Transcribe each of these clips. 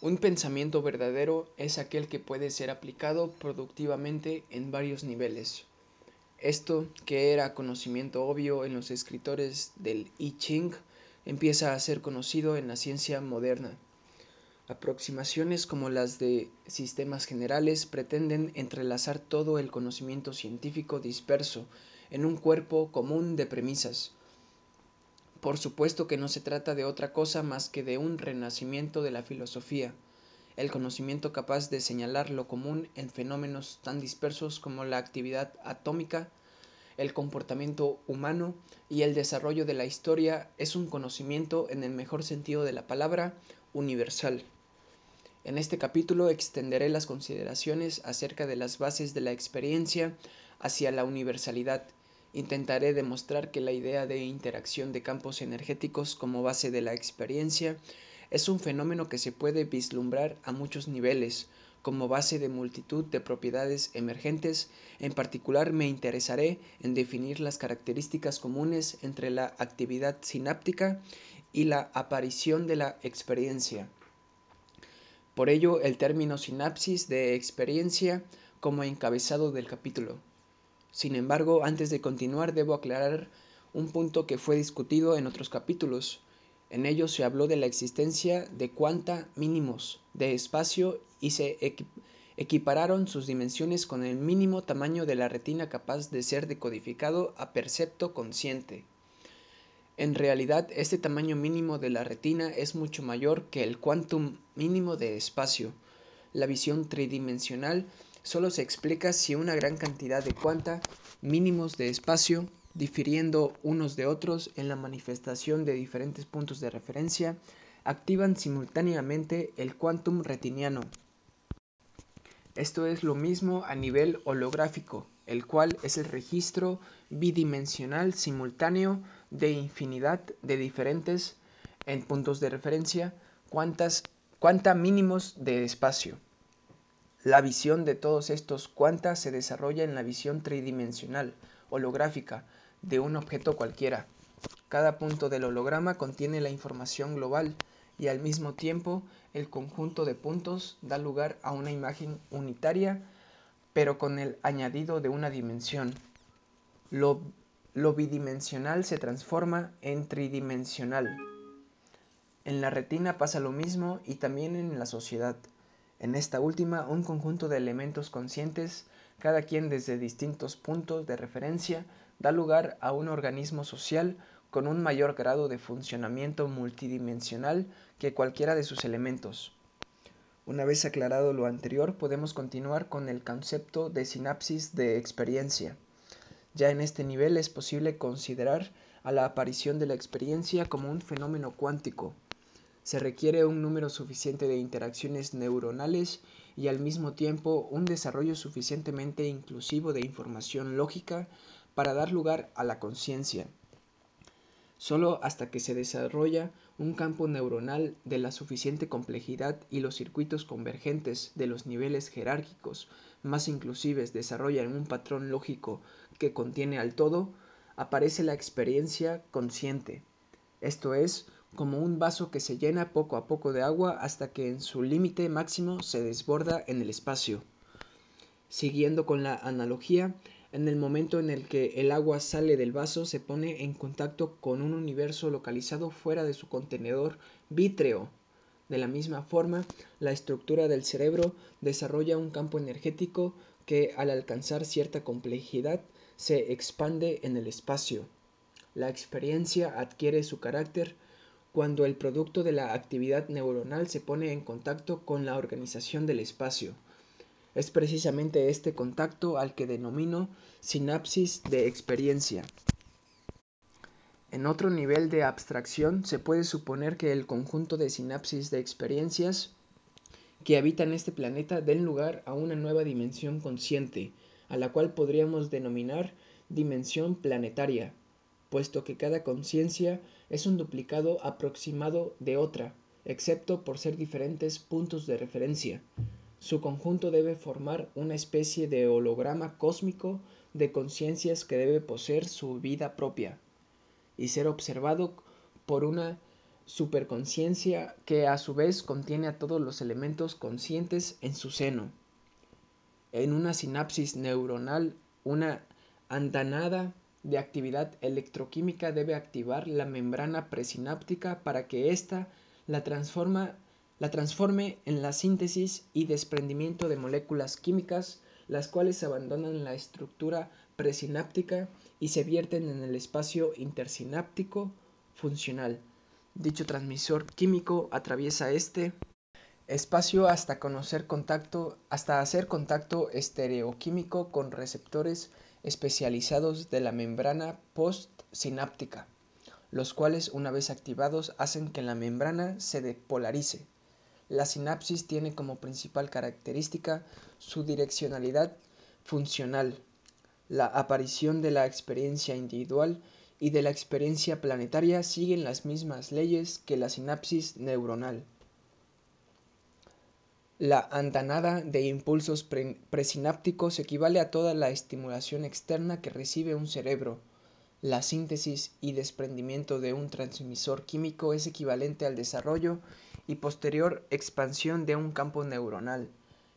Un pensamiento verdadero es aquel que puede ser aplicado productivamente en varios niveles. Esto, que era conocimiento obvio en los escritores del I Ching, empieza a ser conocido en la ciencia moderna. Aproximaciones como las de sistemas generales pretenden entrelazar todo el conocimiento científico disperso en un cuerpo común de premisas. Por supuesto que no se trata de otra cosa más que de un renacimiento de la filosofía, el conocimiento capaz de señalar lo común en fenómenos tan dispersos como la actividad atómica, el comportamiento humano y el desarrollo de la historia es un conocimiento en el mejor sentido de la palabra universal. En este capítulo extenderé las consideraciones acerca de las bases de la experiencia hacia la universalidad. Intentaré demostrar que la idea de interacción de campos energéticos como base de la experiencia es un fenómeno que se puede vislumbrar a muchos niveles, como base de multitud de propiedades emergentes. En particular me interesaré en definir las características comunes entre la actividad sináptica y la aparición de la experiencia. Por ello, el término sinapsis de experiencia como encabezado del capítulo. Sin embargo, antes de continuar debo aclarar un punto que fue discutido en otros capítulos. En ellos se habló de la existencia de cuanta mínimos de espacio y se equipararon sus dimensiones con el mínimo tamaño de la retina capaz de ser decodificado a percepto consciente. En realidad, este tamaño mínimo de la retina es mucho mayor que el quantum mínimo de espacio. La visión tridimensional solo se explica si una gran cantidad de cuanta mínimos de espacio, difiriendo unos de otros en la manifestación de diferentes puntos de referencia, activan simultáneamente el quantum retiniano. Esto es lo mismo a nivel holográfico, el cual es el registro bidimensional simultáneo de infinidad de diferentes en puntos de referencia cuantas, cuanta mínimos de espacio. La visión de todos estos cuantas se desarrolla en la visión tridimensional, holográfica, de un objeto cualquiera. Cada punto del holograma contiene la información global y al mismo tiempo el conjunto de puntos da lugar a una imagen unitaria pero con el añadido de una dimensión. Lo lo bidimensional se transforma en tridimensional. En la retina pasa lo mismo y también en la sociedad. En esta última, un conjunto de elementos conscientes, cada quien desde distintos puntos de referencia, da lugar a un organismo social con un mayor grado de funcionamiento multidimensional que cualquiera de sus elementos. Una vez aclarado lo anterior, podemos continuar con el concepto de sinapsis de experiencia. Ya en este nivel es posible considerar a la aparición de la experiencia como un fenómeno cuántico. Se requiere un número suficiente de interacciones neuronales y al mismo tiempo un desarrollo suficientemente inclusivo de información lógica para dar lugar a la conciencia. Solo hasta que se desarrolla un campo neuronal de la suficiente complejidad y los circuitos convergentes de los niveles jerárquicos más inclusives desarrollan un patrón lógico que contiene al todo, aparece la experiencia consciente, esto es, como un vaso que se llena poco a poco de agua hasta que en su límite máximo se desborda en el espacio. Siguiendo con la analogía, en el momento en el que el agua sale del vaso se pone en contacto con un universo localizado fuera de su contenedor vítreo. De la misma forma, la estructura del cerebro desarrolla un campo energético que al alcanzar cierta complejidad se expande en el espacio. La experiencia adquiere su carácter cuando el producto de la actividad neuronal se pone en contacto con la organización del espacio. Es precisamente este contacto al que denomino sinapsis de experiencia. En otro nivel de abstracción se puede suponer que el conjunto de sinapsis de experiencias que habitan este planeta den lugar a una nueva dimensión consciente, a la cual podríamos denominar dimensión planetaria, puesto que cada conciencia es un duplicado aproximado de otra, excepto por ser diferentes puntos de referencia. Su conjunto debe formar una especie de holograma cósmico de conciencias que debe poseer su vida propia y ser observado por una superconciencia que a su vez contiene a todos los elementos conscientes en su seno. En una sinapsis neuronal, una andanada de actividad electroquímica debe activar la membrana presináptica para que ésta la, la transforme en la síntesis y desprendimiento de moléculas químicas, las cuales abandonan la estructura presináptica y se vierten en el espacio intersináptico funcional. Dicho transmisor químico atraviesa este espacio hasta conocer contacto, hasta hacer contacto estereoquímico con receptores especializados de la membrana postsináptica, los cuales una vez activados hacen que la membrana se depolarice. La sinapsis tiene como principal característica su direccionalidad funcional, la aparición de la experiencia individual y de la experiencia planetaria siguen las mismas leyes que la sinapsis neuronal. La andanada de impulsos presinápticos equivale a toda la estimulación externa que recibe un cerebro. La síntesis y desprendimiento de un transmisor químico es equivalente al desarrollo y posterior expansión de un campo neuronal.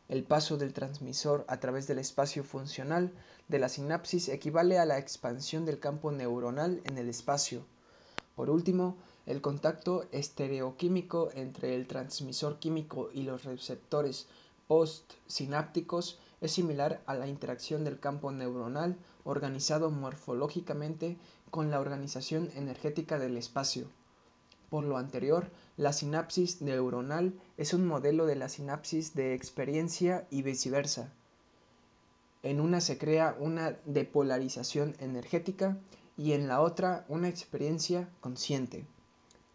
El paso del transmisor a través del espacio funcional de la sinapsis equivale a la expansión del campo neuronal en el espacio. Por último, el contacto estereoquímico entre el transmisor químico y los receptores postsinápticos es similar a la interacción del campo neuronal organizado morfológicamente con la organización energética del espacio. Por lo anterior, la sinapsis neuronal es un modelo de la sinapsis de experiencia y viceversa. En una se crea una depolarización energética y en la otra una experiencia consciente.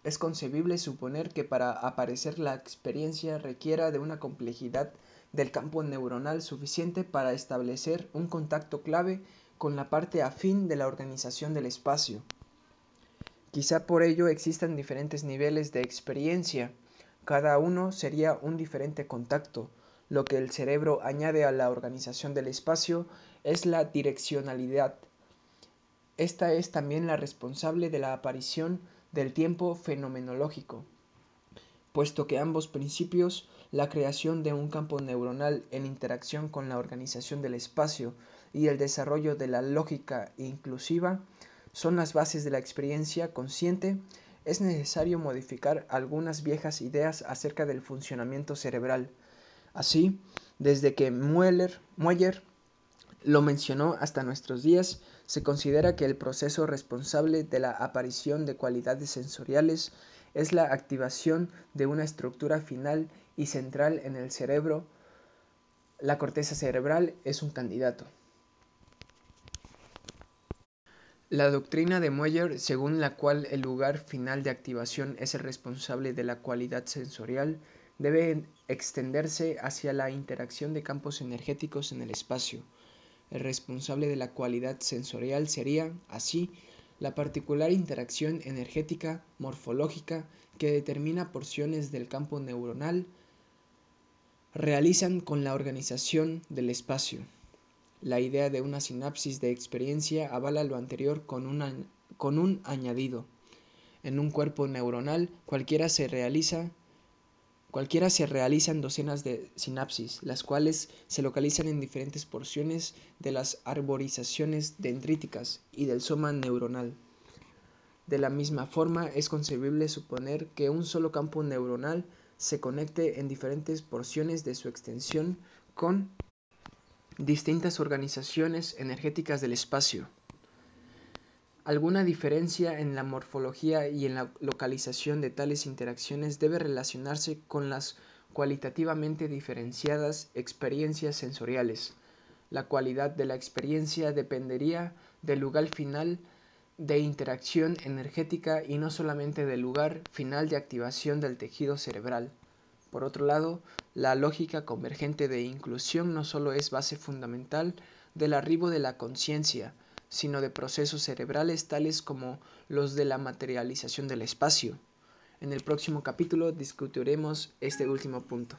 Es concebible suponer que para aparecer la experiencia requiera de una complejidad del campo neuronal suficiente para establecer un contacto clave con la parte afín de la organización del espacio. Quizá por ello existan diferentes niveles de experiencia, cada uno sería un diferente contacto. Lo que el cerebro añade a la organización del espacio es la direccionalidad. Esta es también la responsable de la aparición del tiempo fenomenológico, puesto que ambos principios, la creación de un campo neuronal en interacción con la organización del espacio y el desarrollo de la lógica inclusiva, son las bases de la experiencia consciente, es necesario modificar algunas viejas ideas acerca del funcionamiento cerebral. Así, desde que Mueller, Mueller lo mencionó hasta nuestros días, se considera que el proceso responsable de la aparición de cualidades sensoriales es la activación de una estructura final y central en el cerebro. La corteza cerebral es un candidato. La doctrina de Mueller, según la cual el lugar final de activación es el responsable de la cualidad sensorial, debe extenderse hacia la interacción de campos energéticos en el espacio. El responsable de la cualidad sensorial sería, así, la particular interacción energética morfológica que determina porciones del campo neuronal realizan con la organización del espacio. La idea de una sinapsis de experiencia avala lo anterior con, con un añadido. En un cuerpo neuronal cualquiera se realiza Cualquiera se realizan docenas de sinapsis, las cuales se localizan en diferentes porciones de las arborizaciones dendríticas y del soma neuronal. De la misma forma, es concebible suponer que un solo campo neuronal se conecte en diferentes porciones de su extensión con distintas organizaciones energéticas del espacio. Alguna diferencia en la morfología y en la localización de tales interacciones debe relacionarse con las cualitativamente diferenciadas experiencias sensoriales. La cualidad de la experiencia dependería del lugar final de interacción energética y no solamente del lugar final de activación del tejido cerebral. Por otro lado, la lógica convergente de inclusión no solo es base fundamental del arribo de la conciencia, sino de procesos cerebrales tales como los de la materialización del espacio. En el próximo capítulo discutiremos este último punto.